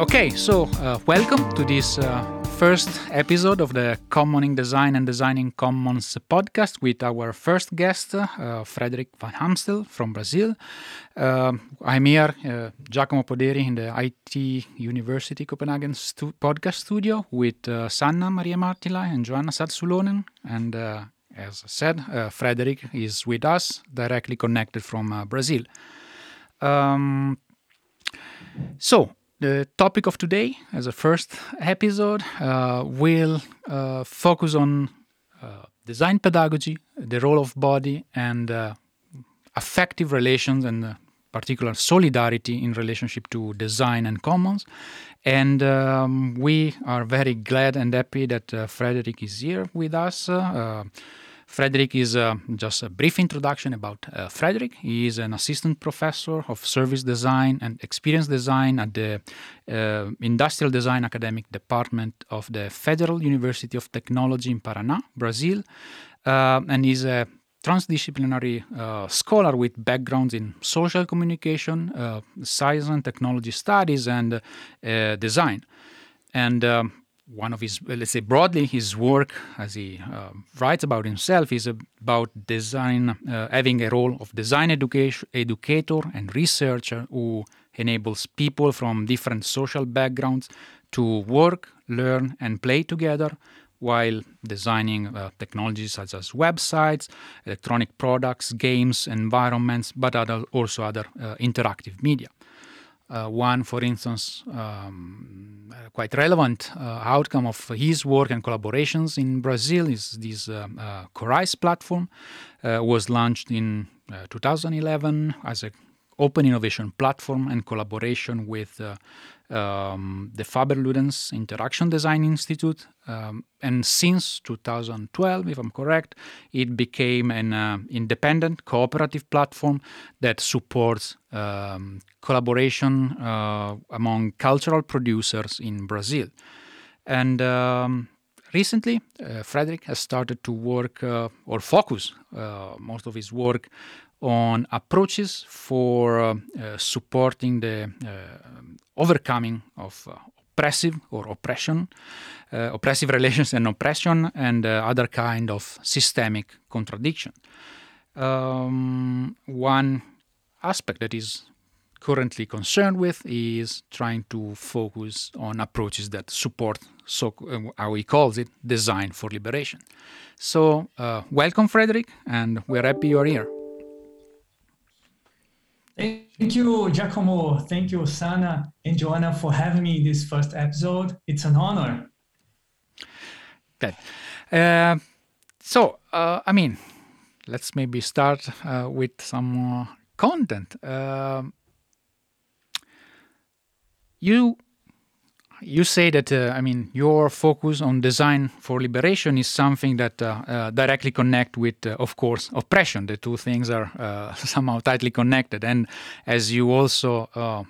Okay, so uh, welcome to this uh, first episode of the Commoning Design and Designing Commons podcast with our first guest, uh, Frederick van Amstel from Brazil. Uh, I'm here, uh, Giacomo Poderi, in the IT University Copenhagen stu- podcast studio with uh, Sanna Maria Marttila and Joanna Saad-Sulonen. And as I said, Frederick is with us, directly connected from Brazil. Um, so, the topic of today, as a first episode, uh, will uh, focus on uh, design pedagogy, the role of body, and uh, affective relations, and uh, particular solidarity in relationship to design and commons. And um, we are very glad and happy that uh, Frederick is here with us. Frederick is uh, just a brief introduction about uh, Frederick. He is an assistant professor of service design and experience design at the uh, Industrial Design Academic Department of the Federal University of Technology in Paraná, Brazil, uh, and is a transdisciplinary uh, scholar with backgrounds in social communication, uh, science and technology studies, and design. And um, one of his, let's say broadly, his work, as he uh, writes about himself, is about design, uh, having a role of design education, educator and researcher who enables people from different social backgrounds to work, learn, and play together while designing uh, technologies such as websites, electronic products, games, environments, but other, also other uh, interactive media. Uh, one, for instance, um, quite relevant uh, outcome of his work and collaborations in Brazil is this uh, uh Corais platform. Uh, was launched in uh, 2011 as a open innovation platform and collaboration with uh, um, the Faber-Ludens Interaction Design Institute. Um, and since 2012, if I'm correct, it became an uh, independent cooperative platform that supports um, collaboration uh, among cultural producers in Brazil. And um, recently, uh, Frederick has started to work uh, or focus uh, most of his work on approaches for uh, uh, supporting the uh, overcoming of oppressive or oppression, oppressive relations and oppression, and other kind of systemic contradiction. Um, one aspect that is currently concerned with is trying to focus on approaches that support so uh, how he calls it design for liberation so uh, welcome frederick and we're happy you're here Thank you, Giacomo. Thank you, Sanna and Joanna, for having me in this first episode. It's an honor. Okay. Uh, so, uh, I mean, let's maybe start uh, with some content. Um, you you say that uh, I mean your focus on design for liberation is something that uh, uh, directly connect with, uh, of course, oppression. The two things are uh, somehow tightly connected. And as you also uh,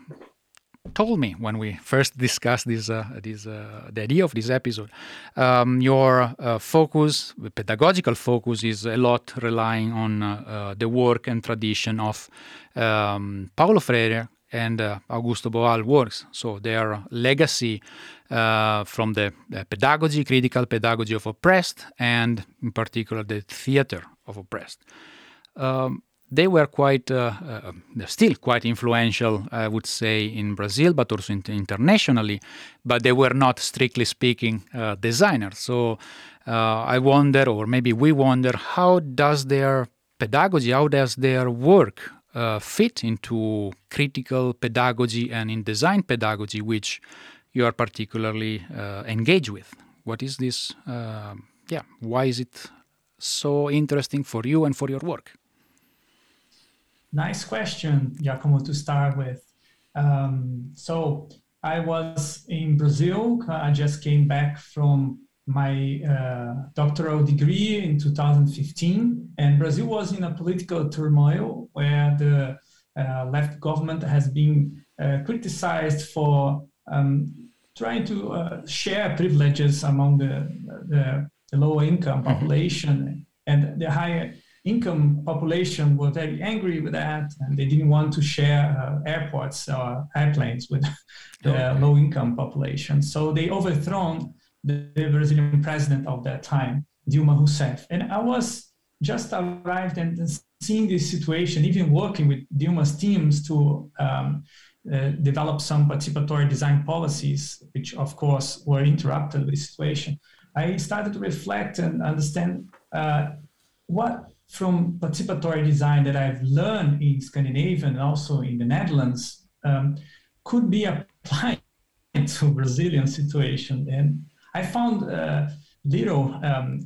told me when we first discussed this, this the idea of this episode, um, your focus, pedagogical focus, is a lot relying on the work and tradition of um, Paulo Freire and uh, Augusto Boal works. So their legacy uh, from the, pedagogy, critical pedagogy of oppressed, and in particular the theater of oppressed. Um, they were quite, uh, uh still quite influential, I would say, in Brazil, but also internationally. But they were not, strictly speaking, uh, designers. So uh, I wonder, or maybe we wonder, how does their pedagogy, how does their work uh, fit into critical pedagogy and in design pedagogy, which you are particularly uh, engaged with. What is this? Uh, yeah, why is it so interesting for you and for your work? Nice question, Giacomo, to start with. Um, so I was in Brazil. I just came back from my uh, doctoral degree in 2015, and Brazil was in a political turmoil where the uh, left government has been uh, criticized for um, trying to uh, share privileges among the, the, the lower income mm-hmm. population mm-hmm. and the higher income population were very angry with that, and they didn't want to share uh, airports or airplanes with the okay. low income population. So they overthrown the, Brazilian president of that time, Dilma Rousseff. And I was just arrived and, and seeing this situation, even working with Dilma's teams to um, uh, develop some participatory design policies, which of course were interrupted with the situation. I started to reflect and understand uh, what from participatory design that I've learned in Scandinavia and also in the Netherlands um, could be applied to Brazilian situation. And I found uh, little um,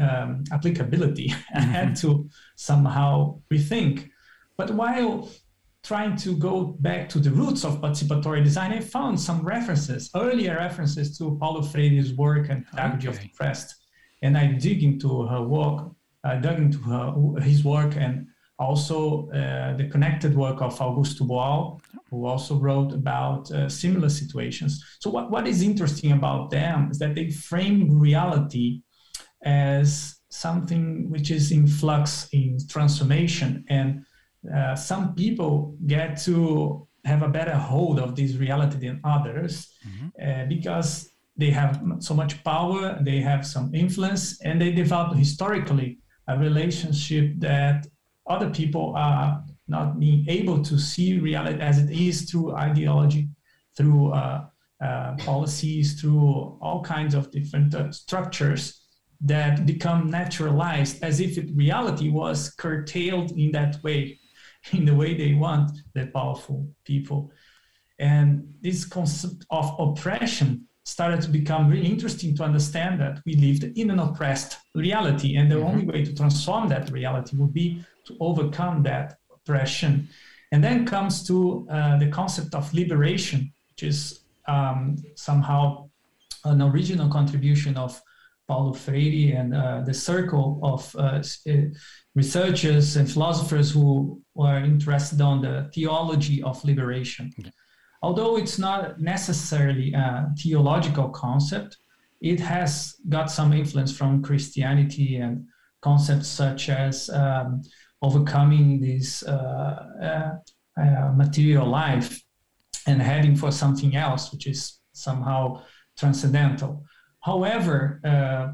um, applicability. I had to somehow rethink. But while trying to go back to the roots of participatory design, I found some references, earlier references to Paulo Freire's work and pedagogy okay. of the oppressed. And I dig into her work uh, dug into her, his work and also uh, the connected work of Augusto Boal, who also wrote about uh, similar situations. So, what, what is interesting about them is that they frame reality as something which is in flux, in transformation, and uh, some people get to have a better hold of this reality than others mm-hmm. Uh, because they have so much power, they have some influence, and they develop historically a relationship that other people are not being able to see reality as it is through ideology, through uh, uh, policies, through all kinds of different uh, structures that become naturalized as if it, reality was curtailed in that way, in the way they want the powerful people. And this concept of oppression started to become really interesting to understand that we lived in an oppressed reality. And the mm-hmm. only way to transform that reality would be to overcome that oppression. And then comes to uh, the concept of liberation, which is um, somehow an original contribution of Paulo Freire and uh, the circle of uh, uh researchers and philosophers who were interested on the theology of liberation. Yeah although it's not necessarily a theological concept, it has got some influence from Christianity and concepts such as um, overcoming this uh, uh, uh, material life and heading for something else, which is somehow transcendental. However, uh,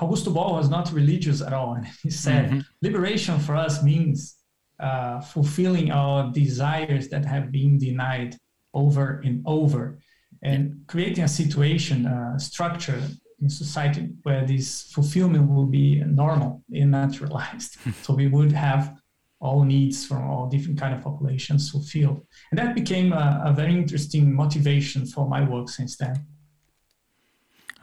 Augusto Boal was not religious at all. And he said, mm-hmm. liberation for us means uh, fulfilling our desires that have been denied over and over and creating a situation, a structure in society where this fulfillment will be normal and naturalized. Hmm. so we would have all needs from all different kind of populations fulfilled. And that became a, a very interesting motivation for my work since then.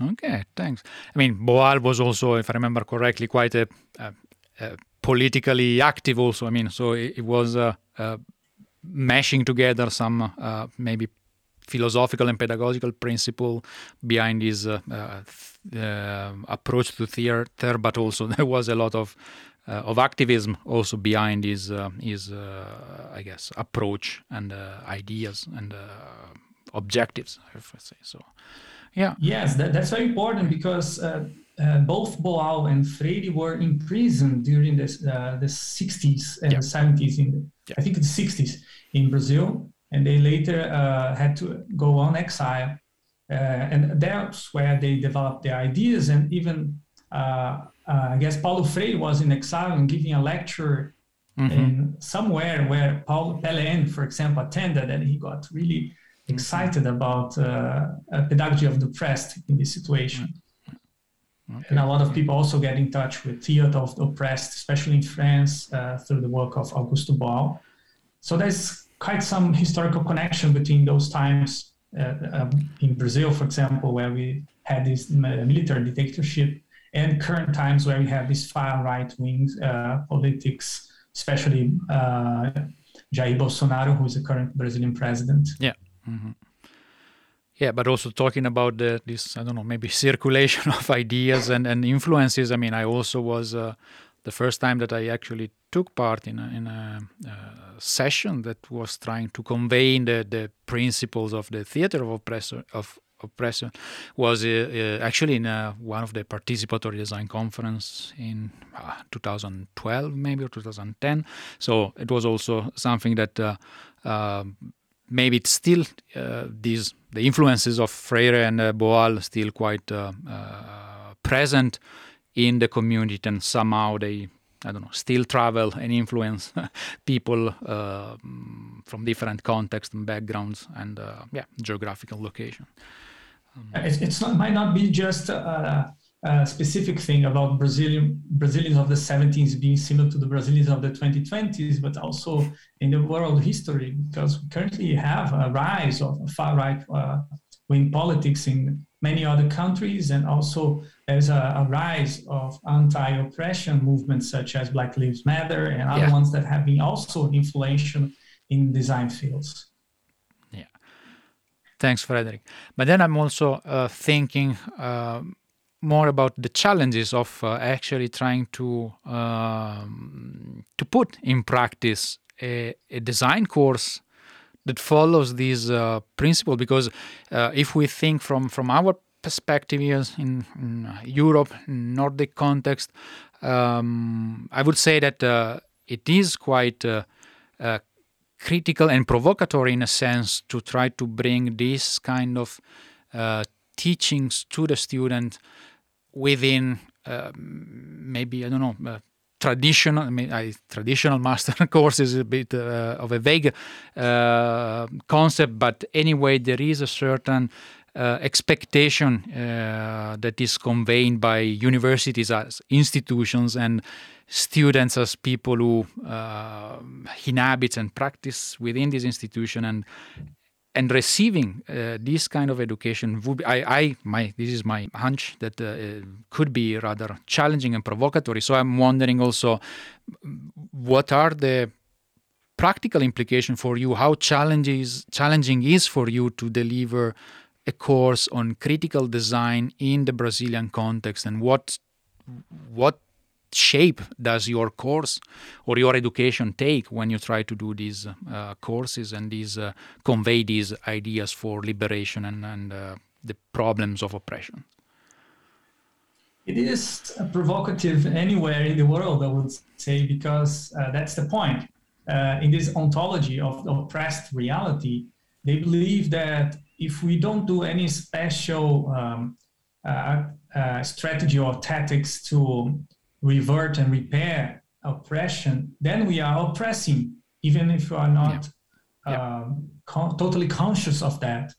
Okay, thanks. I mean, Boal was also, if I remember correctly, quite a, a, a politically active also. I mean, so it, it was a, mashing together some uh, maybe philosophical and pedagogical principle behind his uh, uh, approach to theater, but also there was a lot of uh, of activism also behind his uh, his uh, I guess approach and ideas and objectives. If I say so, yeah. Yes, that, that's very important because. both Boal and Freire were imprisoned during this, the 60s and yeah. 70s in the, yeah. I think the 60s in Brazil, and they later uh, had to go on exile. Uh, and that's where they developed their ideas. And even, uh, uh I guess, Paulo Freire was in exile and giving a lecture mm-hmm. in somewhere where Paul Pelé, for example, attended, and he got really mm-hmm. excited about uh, pedagogy of the oppressed in this situation. Mm-hmm. Okay. And a lot of people also get in touch with theater of the oppressed, especially in France, uh, through the work of Augusto Boal. So there's quite some historical connection between those times uh, um, in Brazil, for example, where we had this military dictatorship, and current times where we have this far right wing uh, politics, especially uh, Jair Bolsonaro, who is the current Brazilian president. Yeah. Mm-hmm. Yeah, but also talking about the, this, I don't know, maybe circulation of ideas and, and influences. I mean, I also was uh, the first time that I actually took part in a, in a, a session that was trying to convey the, the principles of the theater of, oppressor, of oppression was uh, uh, actually in uh, one of the participatory design conference in uh, 2012 maybe or 2010 so it was also something that uh, um, maybe it's still uh, these the influences of Freire and uh, Boal still quite present in the community and somehow they I don't know, still travel and influence people uh, from different contexts and backgrounds and uh, yeah, geographical location. Um, it's, it's not, might not be just a, a, specific thing about Brazilian Brazilians of the 70s being similar to the Brazilians of the 2020s, but also in the world history, because we currently have a rise of far right uh, wing politics in many other countries and also there's a, a rise of anti-oppression movements such as Black Lives Matter and other yeah. ones that have been also influential in design fields. Yeah. Thanks, Frederick. But then I'm also uh, thinking uh, more about the challenges of uh, actually trying to um, to put in practice a, a design course that follows this uh, principle because uh, if we think from from our perspective in, in Europe, Nordic context, um, I would say that uh, it is quite uh, uh, critical and provocatory in a sense to try to bring this kind of uh, teachings to the student within uh, maybe I don't know uh, traditional I mean, I, traditional master course is a bit of a vague concept, but anyway there is a certain uh, expectation uh, that is conveyed by universities as institutions and students as people who uh, inhabit and practice within this institution and and receiving uh, this kind of education would be, I, I my this is my hunch that uh, could be rather challenging and provocatory. So i'm wondering also what are the practical implications for you? How challenges challenging is for you to deliver a course on critical design in the Brazilian context? And what what shape does your course or your education take when you try to do these uh, courses and these uh, convey these ideas for liberation and, and uh, the problems of oppression? It is provocative anywhere in the world i would say because uh, that's the point. Uh, in this ontology of oppressed reality they believe that if we don't do any special um, uh, strategy or tactics to revert and repair oppression, then we are oppressing, even if we are not yeah. Yeah. Um, con- totally conscious of that.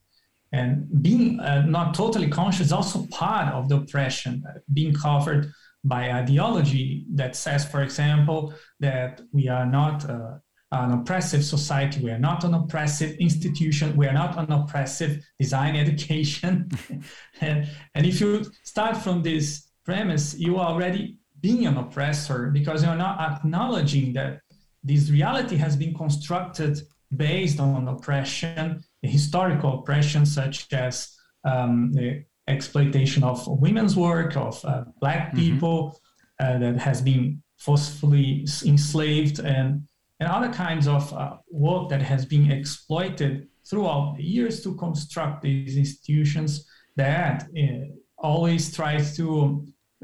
And being uh, not totally conscious is also part of the oppression, uh, being covered by ideology that says, for example, that we are not uh, an oppressive society. We are not an oppressive institution. We are not an oppressive design education. and, and if you start from this premise, you are already being an oppressor because you're not acknowledging that this reality has been constructed based on oppression, historical oppression, such as um, the exploitation of women's work, of uh, Black mm-hmm. people, uh, that has been forcefully enslaved and and other kinds of uh, work that has been exploited throughout the years to construct these institutions that uh, always tries to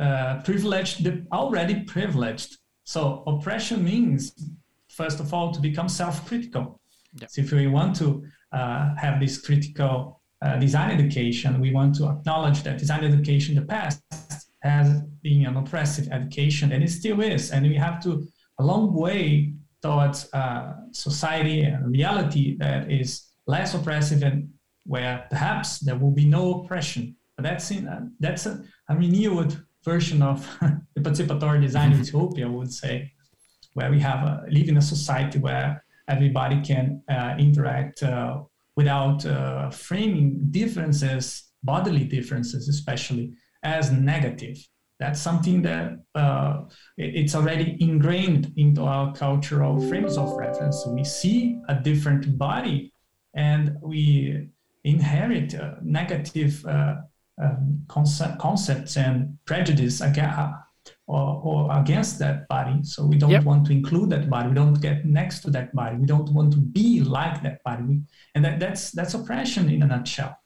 uh, privilege the already privileged. So oppression means, first of all, to become self-critical. Yeah. So if we want to uh, have this critical uh, design education, we want to acknowledge that design education in the past has been an oppressive education, and it still is. And we have to a long way towards a society and reality that is less oppressive and where perhaps there will be no oppression. But that's in, uh, that's a, a, renewed version of the participatory design utopia, I would say, where we have a, live in a society where everybody can uh, interact uh, without uh, framing differences, bodily differences especially, as negative that's something that uh, it's already ingrained into our cultural frames of reference. We see a different body and we inherit uh, negative uh, um, concept, concepts and prejudice against, or, or, against that body. So we don't yep. want to include that body. We don't get next to that body. We don't want to be like that body. And that, that's, that's oppression in a nutshell.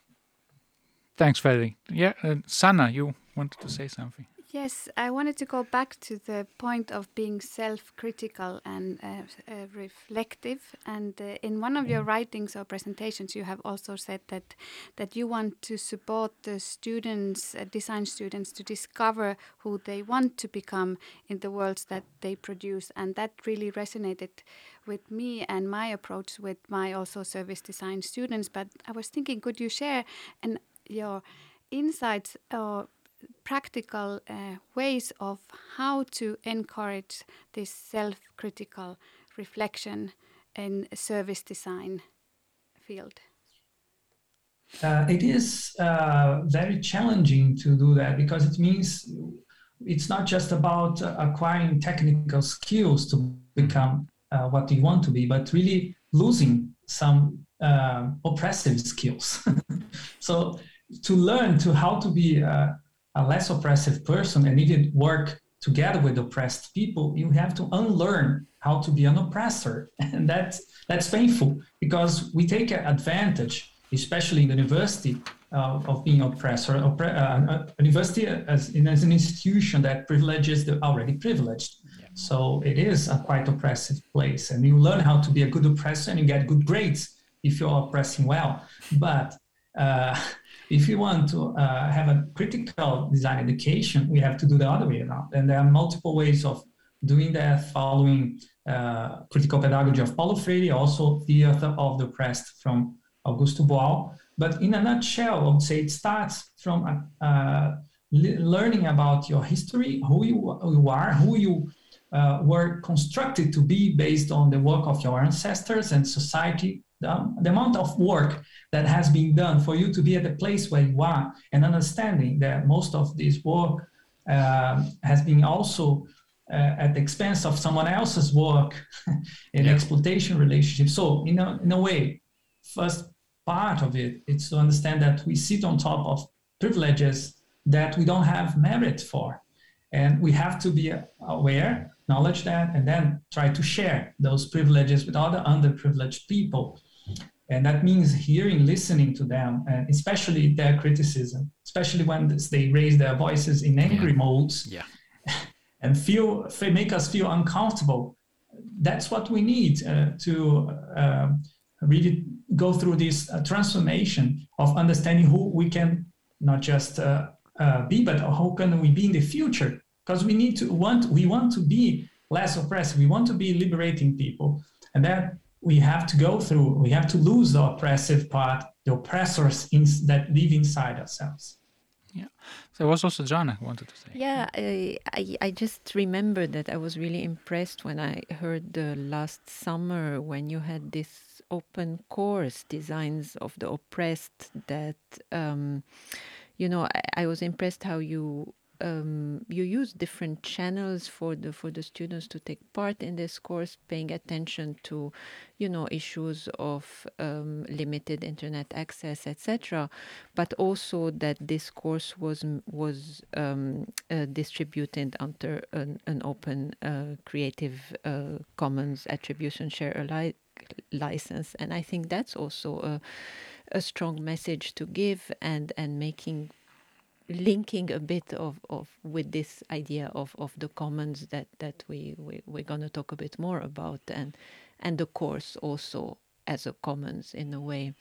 Thanks, Frederick. Yeah, uh, Sanna, you wanted to say something. Yes, I wanted to go back to the point of being self critical and uh, uh, reflective. And uh, in one of your writings or presentations, you have also said that, that you want to support the students, uh, design students, to discover who they want to become in the worlds that they produce. And that really resonated with me and my approach with my also service design students. But I was thinking, could you share an, your insights or practical uh, ways of how to encourage this self-critical reflection in service design field? Uh, it is uh, very challenging to do that because it means it's not just about acquiring technical skills to become uh, what you want to be, but really losing some uh, oppressive skills. so to learn to how to be uh, a less oppressive person and even work together with oppressed people, you have to unlearn how to be an oppressor. And that's, that's painful because we take advantage, especially in the university, uh, of being oppressor. Oppre- uh, university as, as an institution that privileges the already privileged. Yeah. So it is a quite oppressive place. And you learn how to be a good oppressor and you get good grades if you're oppressing well. But uh, if you want to uh, have a critical design education, we have to do the other way around. And there are multiple ways of doing that, following uh, critical pedagogy of Paulo Freire, also the author of the oppressed from Augusto Boal. But in a nutshell, I would say it starts from uh, learning about your history, who you, you are, who you uh, were constructed to be based on the work of your ancestors and society, the, the amount of work that has been done for you to be at the place where you are and understanding that most of this work uh, has been also uh, at the expense of someone else's work in yeah. exploitation relationship. So in a, in a way, first part of it is to understand that we sit on top of privileges that we don't have merit for. And we have to be aware, acknowledge that, and then try to share those privileges with other underprivileged people and that means hearing, listening to them, and especially their criticism, especially when they raise their voices in angry yeah. modes yeah. and feel make us feel uncomfortable. That's what we need uh, to uh, really go through this uh, transformation of understanding who we can not just uh, uh, be, but how can we be in the future? Because we need to want we want to be less oppressive. We want to be liberating people, and that we have to go through, we have to lose the oppressive part, the oppressors in, that live inside ourselves. Yeah. So it was also John I wanted to say. Yeah, I, I, I just remember that I was really impressed when I heard the last summer when you had this open course, Designs of the Oppressed, that, um, you know, I, I was impressed how you um, you use different channels for the for the students to take part in this course, paying attention to, you know, issues of um, limited internet access, etc. But also that this course was was um, uh, distributed under an, an open uh, Creative uh, Commons attribution share alike license, and I think that's also a a strong message to give and and making linking a bit of, of with this idea of, of the commons that, that we, we, we're going to talk a bit more about and and the course also as a commons in a way.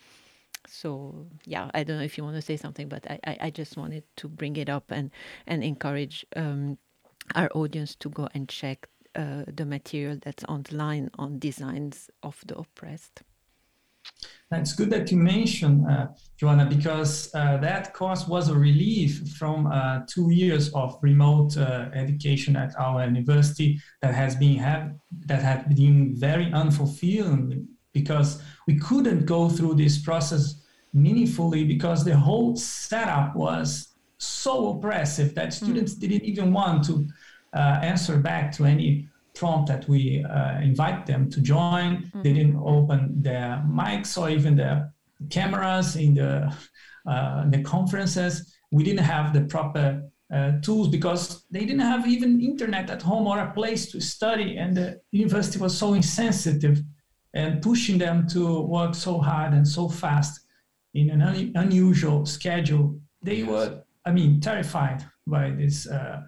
So yeah i don't know if you want to say something but i, I, I just wanted to bring it up and and encourage um, our audience to go and check uh, the material that's online on designs of the oppressed it's good that you mentioned, uh, Joanna, because uh, that course was a relief from uh, two years of remote uh, education at our university that has been have, that had been very unfulfilling because we couldn't go through this process meaningfully because the whole setup was so oppressive that hmm. students mm. didn't even want to uh, answer back to any prompt that we uh, invite them to join. Mm-hmm. They didn't open their mics or even their cameras in the uh, the conferences. We didn't have the proper uh, tools because they didn't have even internet at home or a place to study, and the university was so insensitive and pushing them to work so hard and so fast in an un- unusual schedule they yes. were, I mean, terrified by this uh,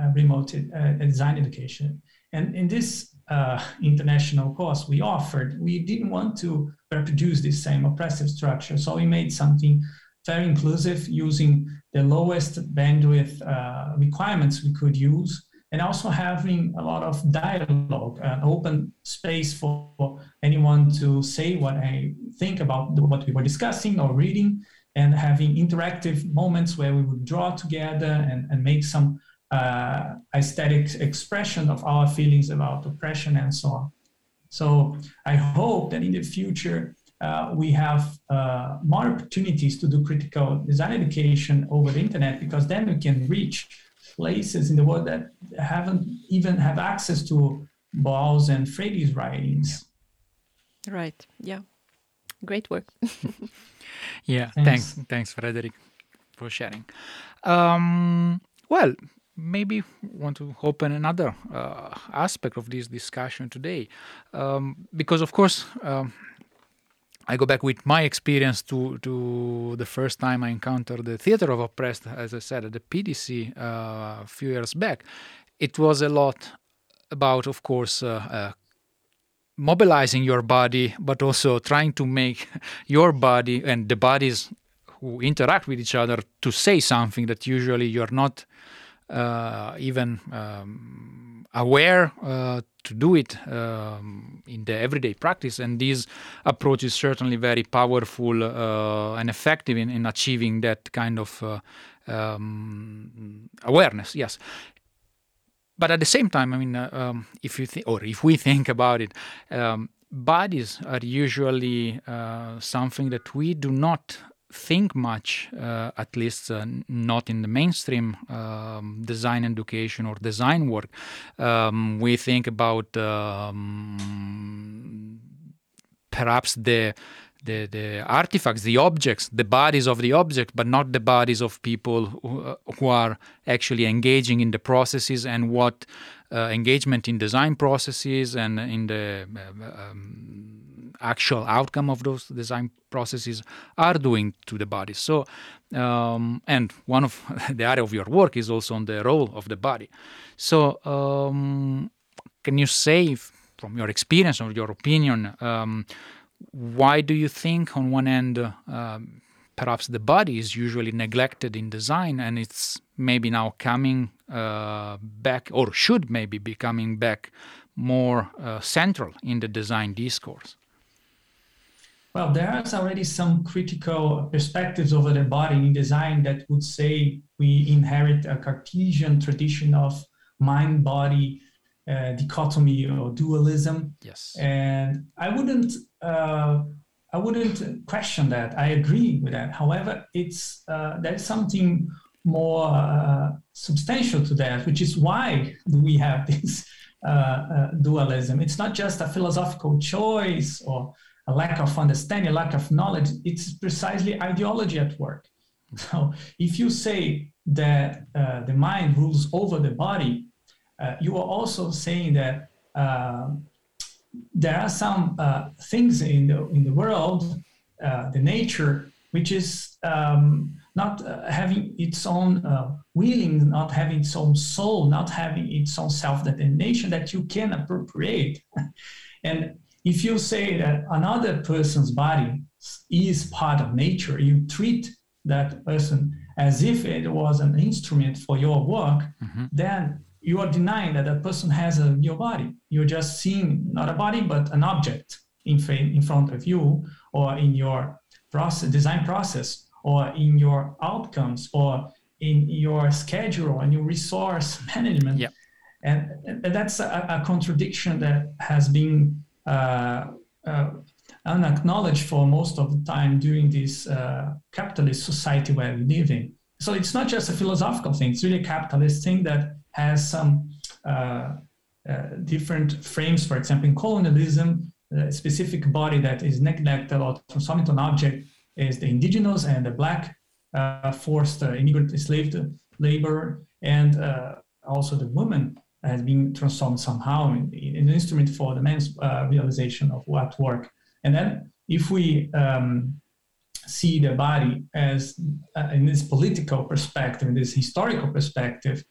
uh, remote uh, design education. And in this uh, international course we offered, we didn't want to reproduce this same oppressive structure. So we made something very inclusive using the lowest bandwidth uh, requirements we could use and also having a lot of dialogue, an open space for anyone to say what I think about what we were discussing or reading, and having interactive moments where we would draw together and, and make some uh, aesthetic expression of our feelings about oppression and so on. So I hope that in the future uh, we have uh, more opportunities to do critical design education over the internet because then we can reach places in the world that haven't even have access to Boal's and Freire's writings. Right. Yeah. Great work. yeah. Thanks. thanks. Thanks, Frederick, for sharing. Um, well, maybe want to open another uh, aspect of this discussion today, um, because of course. Um, I go back with my experience to to the first time I encountered the theater of oppressed, as I said, at the PDC uh, a few years back. It was a lot about, of course, uh, uh, mobilizing your body, but also trying to make your body and the bodies who interact with each other to say something that usually you're not even um, aware uh, to do it um, in the everyday practice. And this approach is certainly very powerful uh, and effective in, in, achieving that kind of uh, um, awareness. Yes. But at the same time, I mean, uh, um, if you think, or if we think about it, um, bodies are usually uh, something that we do not think much, uh, at least uh, not in the mainstream um, design education or design work. Um, we think about um, perhaps the the, the artifacts, the objects, the bodies of the object, but not the bodies of people who, uh, who are actually engaging in the processes and what uh, engagement in design processes and in the uh, um, actual outcome of those design processes are doing to the body. So, um, and one of the area of your work is also on the role of the body. So, um, can you say from your experience or your opinion, um, why do you think on one end uh, perhaps the body is usually neglected in design and it's maybe now coming uh, back or should maybe be coming back more uh, central in the design discourse? Well, there's already some critical perspectives over the body in design that would say we inherit a Cartesian tradition of mind body uh, dichotomy or dualism. Yes. And I wouldn't. Uh, I wouldn't question that. I agree with that. However, it's uh, there's something more uh, substantial to that, which is why do we have this uh, uh, dualism. It's not just a philosophical choice or a lack of understanding, a lack of knowledge, it's precisely ideology at work. So if you say that uh, the mind rules over the body, uh, you are also saying that uh, there are some uh, things in the in the world, uh, the nature, which is um, not uh, having its own willing, not having its own soul, not having its own self-determination that you can appropriate. and if you say that another person's body is part of nature, you treat that person as if it was an instrument for your work, mm-hmm. then you are denying that that person has a your body. You're just seeing not a body, but an object in, in front of you or in your process, design process or in your outcomes or in your schedule and your resource management. Yep. And, and that's a, a contradiction that has been unacknowledged for most of the time during this uh, capitalist society where we live in. So it's not just a philosophical thing; it's really a capitalist thing that has some different frames. For example, in colonialism, a specific body that is neglected or transformed into an object is the indigenous and the black uh, forced uh, immigrant enslaved labor, and uh, also the women has been transformed somehow in, in an instrument for the man's uh, realization of what work. And then if we um, see the body as, uh, in this political perspective, in this historical perspective,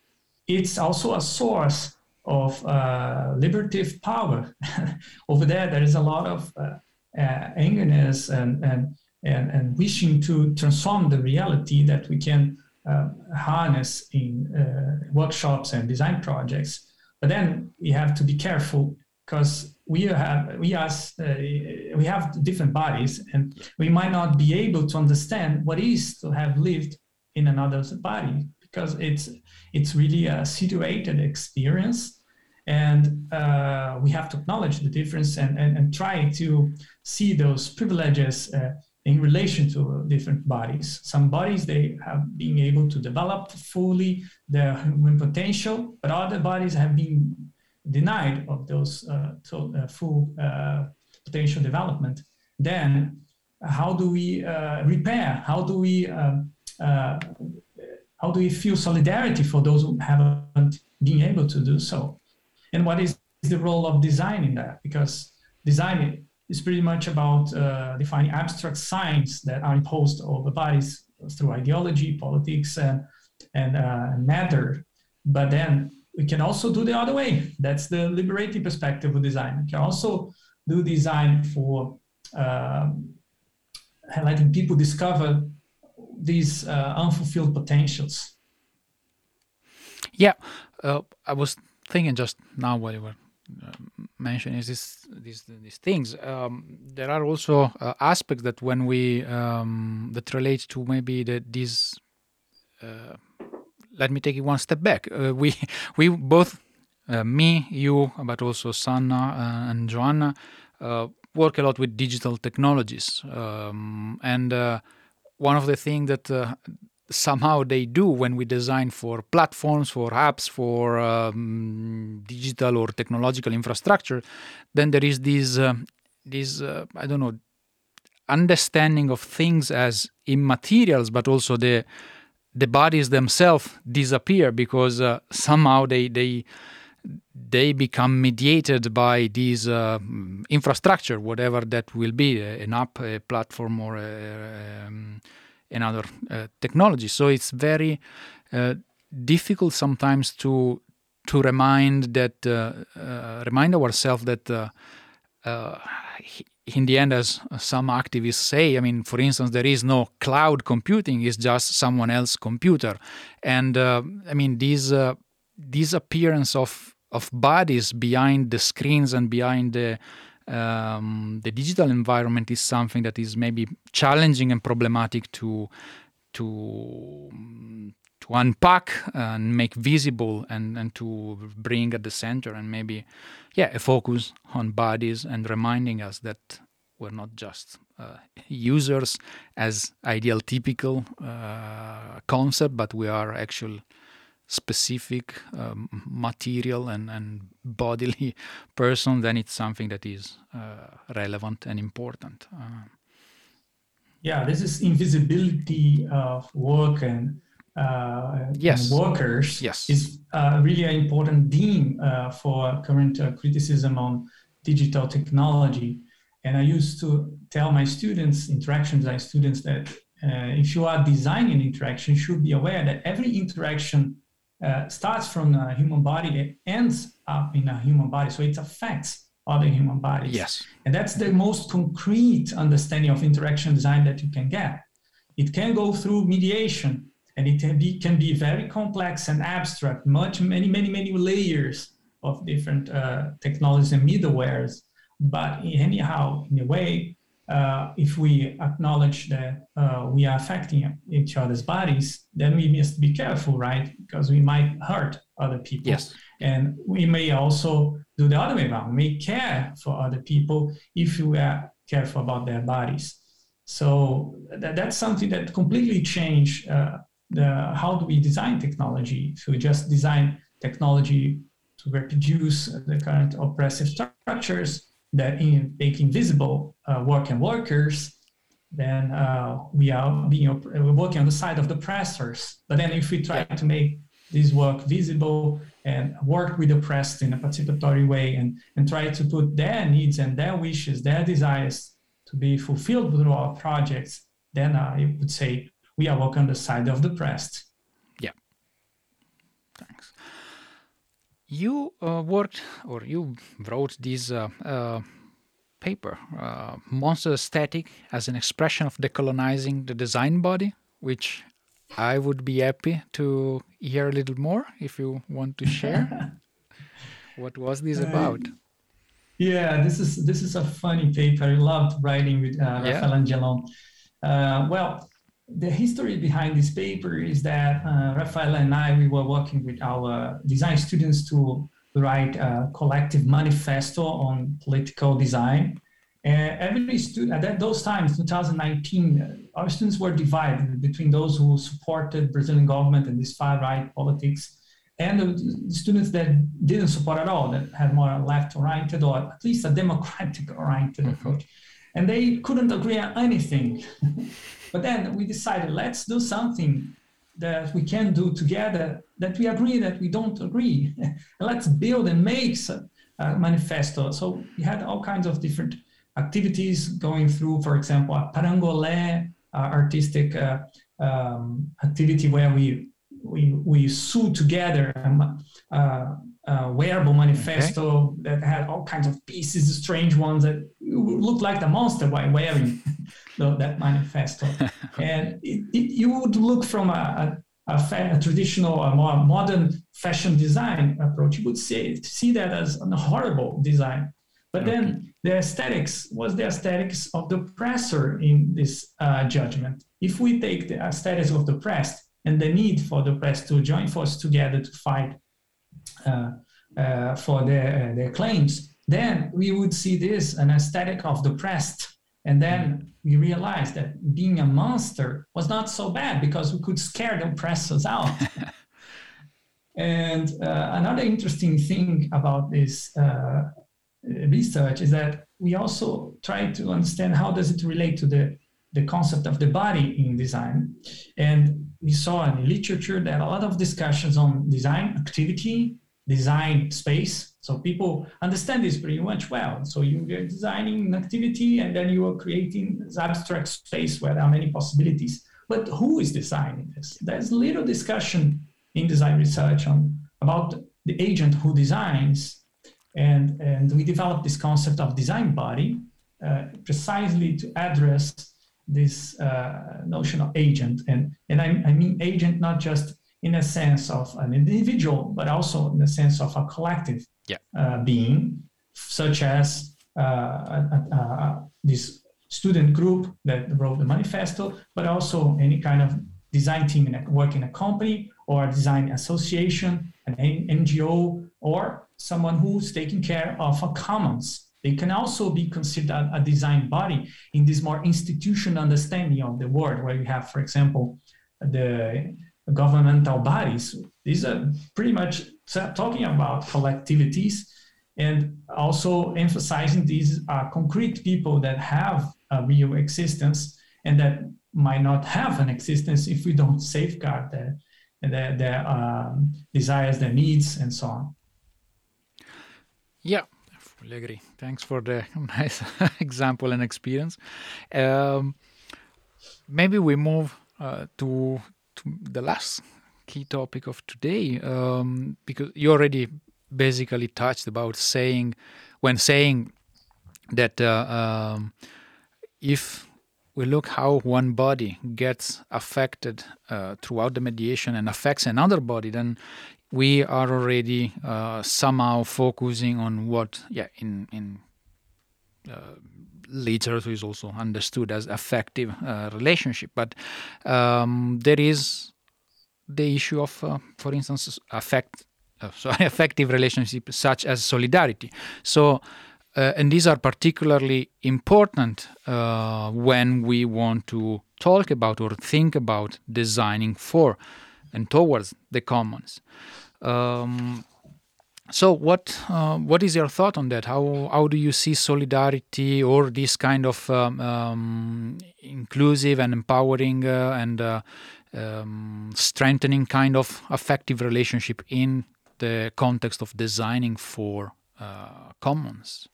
it's also a source of uh, liberative power. Over there, there is a lot of uh, uh, angerness and, and, and, and wishing to transform the reality that we can uh, harness in uh, workshops and design projects. But then we have to be careful because we have we as uh, we have different bodies and we might not be able to understand what is to have lived in another's body because it's it's really a situated experience. And uh, we have to acknowledge the difference and, and, and try to see those privileges uh, in relation to different bodies. Some bodies they have been able to develop fully their human potential, but other bodies have been denied of those uh, to, uh, full uh, potential development. Then, how do we uh, repair? How do we uh, how do we feel solidarity for those who haven't been able to do so? And what is the role of design in that? Because design is pretty much about uh, defining abstract signs that are imposed over bodies through ideology, politics, and, and uh, matter. But then we can also do the other way. That's the liberating perspective of design. We can also do design for um, letting people discover these uh, unfulfilled potentials. Yeah, uh, I was thinking just now while you were uh, is this, these these things. Um, there are also uh, aspects that when we um, that relate to maybe that these. Uh, let me take it one step back. Uh, we we both, uh, me, you, but also Sanna and Joanna, work a lot with digital technologies, um, and one of the things that somehow they do when we design for platforms, for apps, for um, digital or technological infrastructure, then there is this, uh, this uh, I don't know, understanding of things as immaterials, but also the the bodies themselves disappear because uh, somehow they they they become mediated by this uh, infrastructure, whatever that will be, an app, a platform, or a, um, another uh, technology. So it's very uh, difficult sometimes to to remind that uh, uh remind ourselves that uh, uh, in the end, as some activists say, I mean, for instance, there is no cloud computing; it's just someone else's computer, and I mean, this this appearance of of bodies behind the screens and behind the um, the digital environment is something that is maybe challenging and problematic to to to unpack and make visible and, and to bring at the center and maybe yeah a focus on bodies and reminding us that we're not just uh, users as ideal typical uh, concept but we are actual specific um, material and, and bodily person, then it's something that is uh, relevant and important. Uh, yeah, this is invisibility of work and, uh, yes. and workers yes. is uh, really an important theme uh, for current uh, criticism on digital technology. And I used to tell my students, interaction design students, that if you are designing interaction, you should be aware that every interaction uh, starts from a human body, it ends up in a human body. So it affects other human bodies. Yes. And that's the most concrete understanding of interaction design that you can get. It can go through mediation and it can be, can be very complex and abstract, much, many, many, many layers of different uh, technologies and middlewares. But anyhow, in a way, uh, if we acknowledge that uh, we are affecting each other's bodies, then we must be careful, right? Because we might hurt other people. Yes. And we may also do the other way around. We may care for other people if we are careful about their bodies. So that, that's something that completely changed uh, the how do we design technology? If we just design technology to reproduce the current oppressive structures, that in, making visible uh, working workers, then uh, we are being we're working on the side of the oppressors. But then if we try to make this work visible and work with the oppressed in a participatory way and, and try to put their needs and their wishes, their desires to be fulfilled through our projects, then I would say we are working on the side of the pressed. Yeah. Thanks. You uh, worked or you wrote this uh, uh, paper, uh, Monster Aesthetic, as an expression of decolonizing the design body, which I would be happy to hear a little more if you want to share. what was this about? Yeah, this is this is a funny paper. I loved writing with uh, yeah. Rafael Angelon. Uh, well, the history behind this paper is that uh, Rafael and I we were working with our design students to write a collective manifesto on political design. And every student at those times, 2019, uh, our students were divided between those who supported Brazilian government and this far right politics, and the students that didn't support at all, that had more left-oriented or at least a democratic-oriented mm-hmm. approach. And they couldn't agree on anything. but then we decided, let's do something that we can do together that we agree that we don't agree. let's build and make a, a manifesto. So we had all kinds of different activities going through, for example, a parangolé uh, artistic uh, um, activity where we we we sew together a, a, a wearable manifesto okay. that had all kinds of pieces, strange ones that looked like the monster while wearing the, that manifesto. and it, it, you would look from a, a, fa- a, traditional, a more modern fashion design approach, you would see, see that as a horrible design. But okay. then the aesthetics was the aesthetics of the oppressor in this uh, judgment. If we take the aesthetics of the oppressed and the need for the press to join forces together to fight uh, uh, for their, uh, their claims, then we would see this an aesthetic of the oppressed. And then we realized that being a monster was not so bad because we could scare the oppressors out. and uh, another interesting thing about this uh, research is that we also try to understand how does it relate to the the concept of the body in design. And we saw in literature that a lot of discussions on design activity, design space. So people understand this pretty much well. So you're designing an activity and then you are creating this abstract space where there are many possibilities. But who is designing this? There's little discussion in design research on about the agent who designs. And, and we developed this concept of design body uh, precisely to address this uh, notion of agent. And, and I, I, mean agent not just in a sense of an individual, but also in the sense of a collective yeah. uh, being, such as uh, this student group that wrote the manifesto, but also any kind of design team in a, work in a company or a design association, an NGO, or someone who's taking care of a commons they can also be considered a design body in this more institutional understanding of the word, where you have, for example, the governmental bodies. These are pretty much talking about collectivities and also emphasizing these are concrete people that have a real existence and that might not have an existence if we don't safeguard their, their, their um, desires, their needs, and so on. Yeah, fully agree. Thanks for the nice example and experience. Um, maybe we move uh, to the last key topic of today um, because you already basically touched about saying when saying that uh, um, if we look how one body gets affected uh, throughout the mediation and affects another body, then we are already uh, somehow focusing on what, yeah, in in uh, literature is also understood as affective uh, relationship. But um, there is the issue of, uh, for instance, affect, uh, sorry, affective relationship such as solidarity. So. Uh, and these are particularly important uh, when we want to talk about or think about designing for and towards the commons. Um, so what uh, what is your thought on that? How how do you see solidarity or this kind of um, um, inclusive and empowering uh, and uh, um, strengthening kind of affective relationship in the context of designing for uh, commons?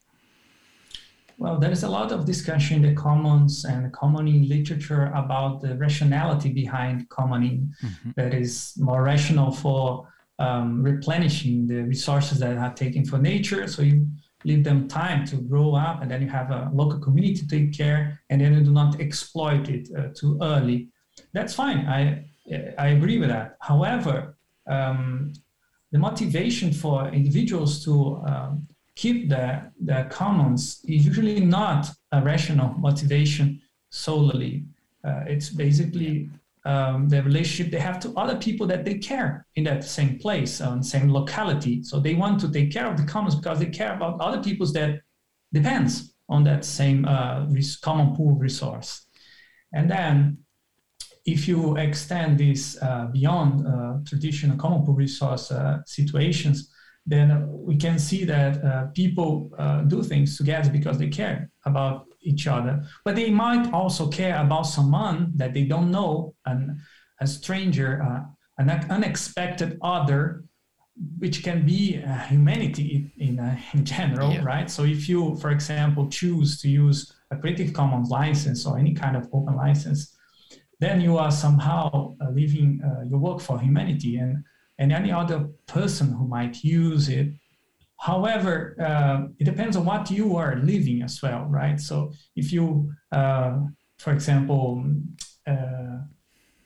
Well, there is a lot of discussion in the commons and commoning literature about the rationality behind commoning mm-hmm. that is more rational for um, replenishing the resources that are taken for nature. So you leave them time to grow up, and then you have a local community to take care, and then you do not exploit it uh, too early. That's fine. I I agree with that. However, um, the motivation for individuals to um, keep the, the commons is usually not a rational motivation solely. Uh, it's basically um, the relationship they have to other people that they care in that same place, on same locality. So they want to take care of the commons because they care about other people's that depends on that same uh, common pool resource. And then if you extend this uh, beyond uh, traditional common pool resource uh, situations, then we can see that uh, people uh, do things together because they care about each other. But they might also care about someone that they don't know, an, a stranger, uh, an unexpected other, which can be humanity in, in general, yeah. right? So if you, for example, choose to use a Creative Commons license or any kind of open license, then you are somehow uh, leaving uh, your work for humanity and, and any other person who might use it. However, uh, it depends on what you are living as well, right? So if you, uh, for example, uh,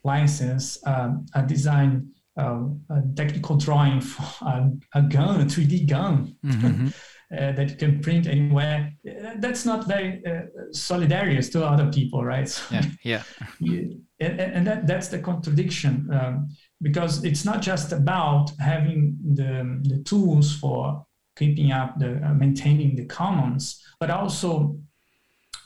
license um, a design uh, a technical drawing for a, a gun, a 3D gun, mm-hmm. uh, that you can print anywhere. Uh, that's not very uh, solidarious to other people, right? So yeah, yeah. and, and that, that's the contradiction um, because it's not just about having the, the tools for keeping up the uh, maintaining the commons, but also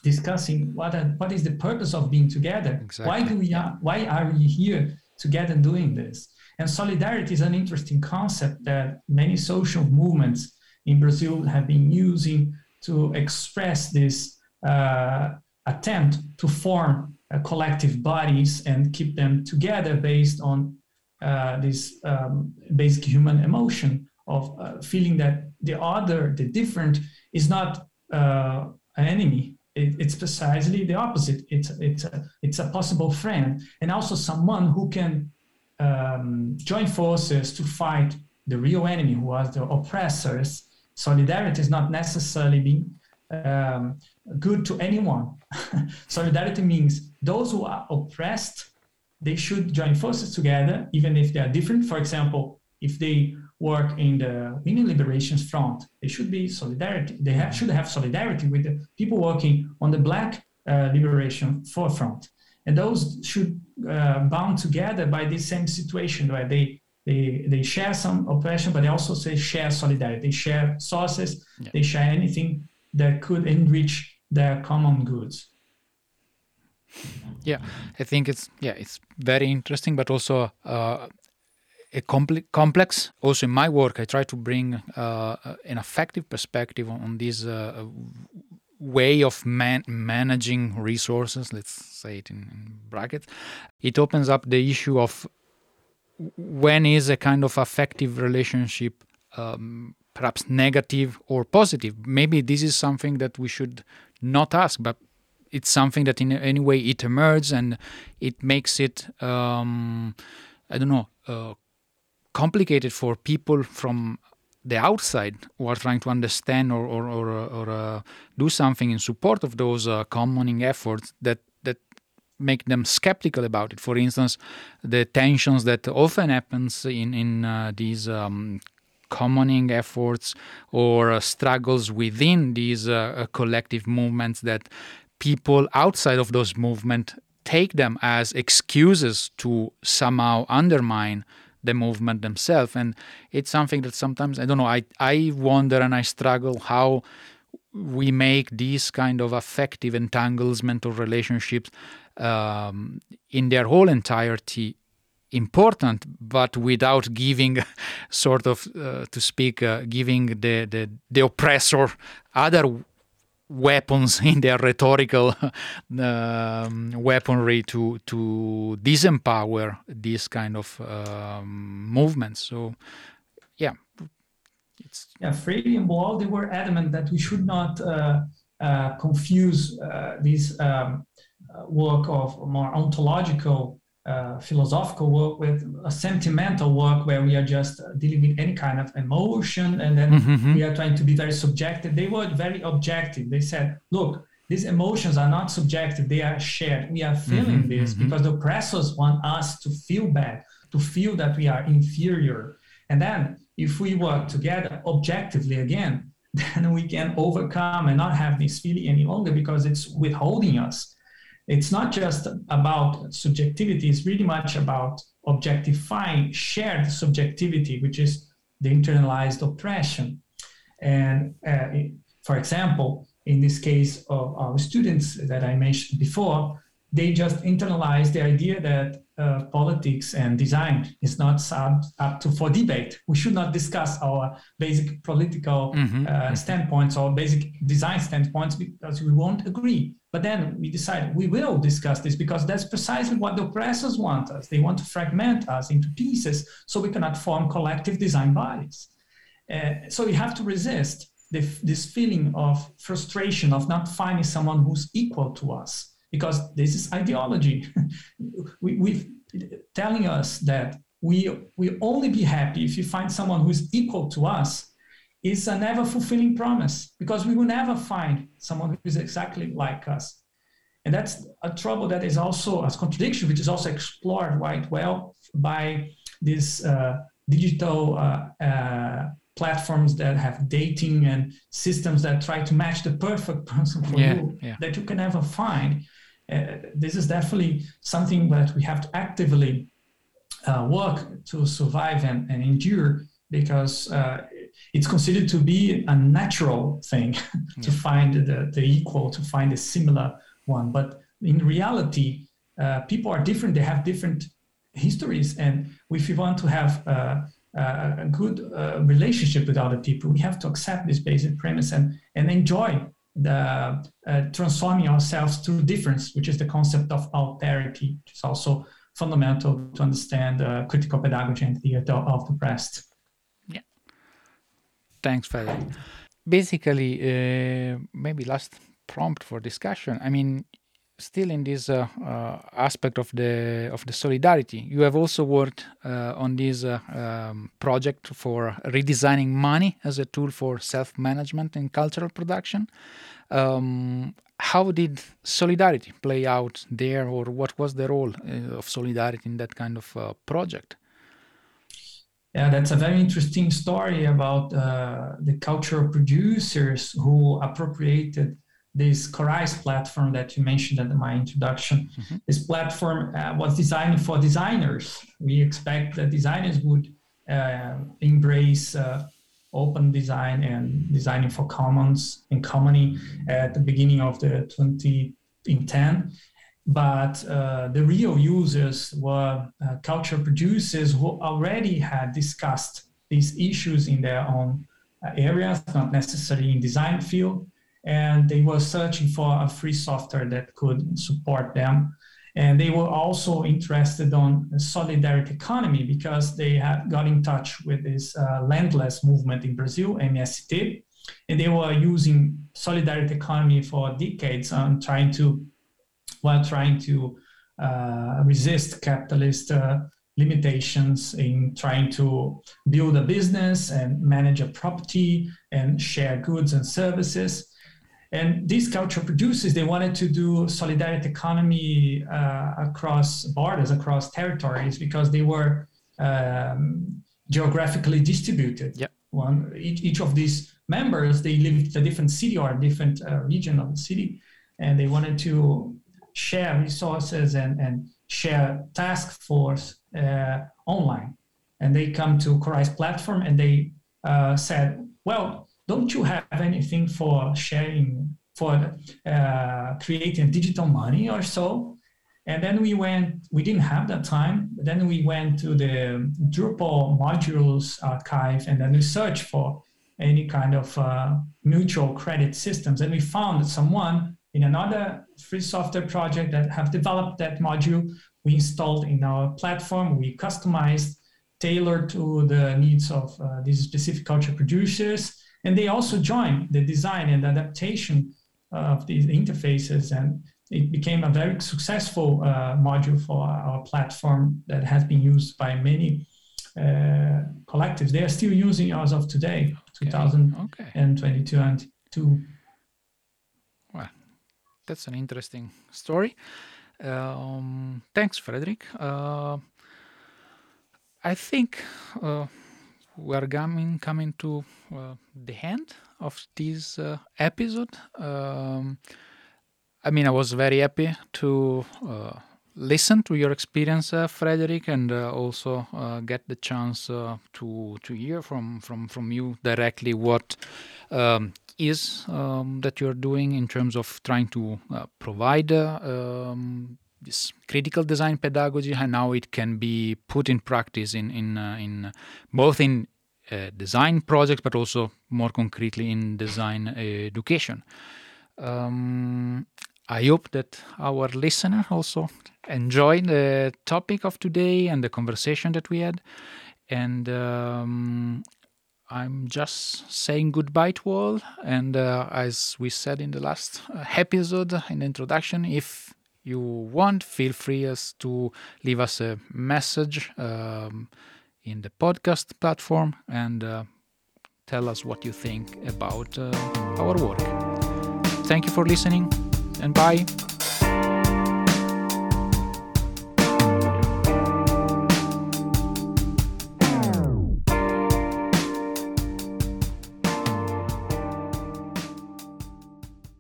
discussing what are, what is the purpose of being together. Exactly. Why do we are, why are we here together doing this? And solidarity is an interesting concept that many social movements in Brazil have been using to express this uh, attempt to form uh, collective bodies and keep them together based on uh, this um, basic human emotion of uh, feeling that the other, the different, is not uh, an enemy. It, it's precisely the opposite. It's it's a, it's a possible friend and also someone who can um, join forces to fight the real enemy, who are the oppressors. Solidarity is not necessarily being um, good to anyone. Solidarity means those who are oppressed, they should join forces together, even if they are different. For example, if they work in the Women liberation Front, they should be solidarity. They have, should have solidarity with the people working on the Black uh, Liberation Forefront, and those should uh, bound together by this same situation where they they they share some oppression, but they also say share solidarity. They share sources. Yeah. They share anything that could enrich their common goods yeah i think it's yeah it's very interesting but also uh, compl- complex. Also in my work i try to bring uh, an affective perspective on, this uh, way of man- managing resources let's say it in, in brackets. It opens up the issue of when is a kind of affective relationship um, perhaps negative or positive. Maybe this is something that we should not ask but it's something that in any way it emerges and it makes it um, I don't know uh, complicated for people from the outside who are trying to understand or or, or, or uh, do something in support of those uh, commoning efforts that that make them skeptical about it. For instance, the tensions that often happens in in uh, these um, commoning efforts or uh, struggles within these uh, uh, collective movements that people outside of those movements take them as excuses to somehow undermine the movement themselves. And it's something that sometimes i don't know i i wonder and i struggle how we make these kind of affective entanglement of relationships um, in their whole entirety important but without giving sort of uh, to speak uh, giving the, the the oppressor other weapons in their rhetorical um, weaponry to to disempower this kind of um, movements. So, yeah, it's yeah. Freire and Boal they were adamant that we should not uh, uh, confuse uh, this um, uh, work of more ontological uh, philosophical work with a sentimental work where we are just dealing with any kind of emotion and then mm-hmm. we are trying to be very subjective. They were very objective. They said, look, these emotions are not subjective, they are shared. We are feeling mm-hmm, this mm-hmm. because the oppressors want us to feel bad, to feel that we are inferior. And then if we work together objectively again, then we can overcome and not have this feeling any longer because it's withholding us. It's not just about subjectivity, it's really much about objectifying shared subjectivity, which is the internalized oppression. And uh, for example, in this case of our students that I mentioned before, they just internalize the idea that uh, politics and design is not up, up to for debate. We should not discuss our basic political mm-hmm. uh, standpoints or basic design standpoints because we won't agree. But then we decide we will discuss this because that's precisely what the oppressors want us. They want to fragment us into pieces so we cannot form collective design bodies. Uh, so we have to resist the, this feeling of frustration of not finding someone who's equal to us because this is ideology. we, we telling us that we we only be happy if you find someone who's equal to us is a never fulfilling promise because we will never find someone who is exactly like us. And that's a trouble that is also a contradiction, which is also explored quite well by these uh, digital uh, uh, platforms that have dating and systems that try to match the perfect person for yeah, you yeah. that you can never find. Uh, this is definitely something that we have to actively uh, work to survive and, and endure because uh, it's considered to be a natural thing to find the, the equal, to find a similar one. But in reality, uh, people are different, they have different histories. And if we want to have uh, a good uh, relationship with other people, we have to accept this basic premise and, and enjoy the uh, transforming ourselves through difference, which is the concept of alterity, which is also fundamental to understand uh, critical pedagogy and theater of the Oppressed. Yeah. Thanks, Frederick. Basically, uh, maybe last prompt for discussion. I mean, still in this uh, uh, aspect of the of the solidarity, you have also worked uh, on this uh, um, project for redesigning money as a tool for self-management in cultural production. Um, how did solidarity play out there, or what was the role uh, of solidarity in that kind of uh, project? Yeah, that's a very interesting story about the cultural producers who appropriated this Corais platform that you mentioned in my introduction. Mm-hmm. This platform uh, was designed for designers. We expect that designers would uh, embrace uh, open design and designing for commons and commoning at the beginning of the 2010. But uh, the real users were uh, culture producers who already had discussed these issues in their own uh, areas, not necessarily in design field and they were searching for a free software that could support them. And they were also interested on solidarity economy because they had got in touch with this uh, landless movement in Brazil, MST, and they were using solidarity economy for decades on trying to, while trying to uh, resist capitalist uh, limitations in trying to build a business and manage a property and share goods and services. And these cultural producers, they wanted to do solidarity economy uh, across borders, across territories, because they were um, geographically distributed. Yep. One, each, each of these members, they lived in a different city or a different uh, region of the city, and they wanted to share resources and, and share task force uh, online. And they come to Corais platform and they uh, said, well, don't you have anything for sharing, for uh, creating digital money or so? And then we went, we didn't have that time. But then we went to the Drupal modules archive and then we searched for any kind of uh, mutual credit systems. And we found someone in another free software project that have developed that module. We installed in our platform, we customized, tailored to the needs of uh, these specific culture producers and they also joined the design and adaptation of these interfaces and it became a very successful uh, module for our platform that has been used by many uh, collectives. They are still using as of today, okay. 2022 okay. and two. Well, that's an interesting story. Um, thanks, Frederick. Uh, I think uh, we are coming coming to uh, the end of this uh, episode. Um, I mean, I was very happy to uh, listen to your experience, uh, Frederick, and uh, also uh, get the chance to to hear from from from you directly what um, is um, that you're doing in terms of trying to provide um, this critical design pedagogy and how it can be put in practice in in in both in design projects, but also more concretely in design education. Um, I hope that our listener also enjoyed the topic of today and the conversation that we had. And um, I'm just saying goodbye to all. And uh, as we said in the last uh, episode in the introduction, if you want, feel free as to leave us a message um, in the podcast platform and uh, tell us what you think about uh, our work. Thank you for listening and bye.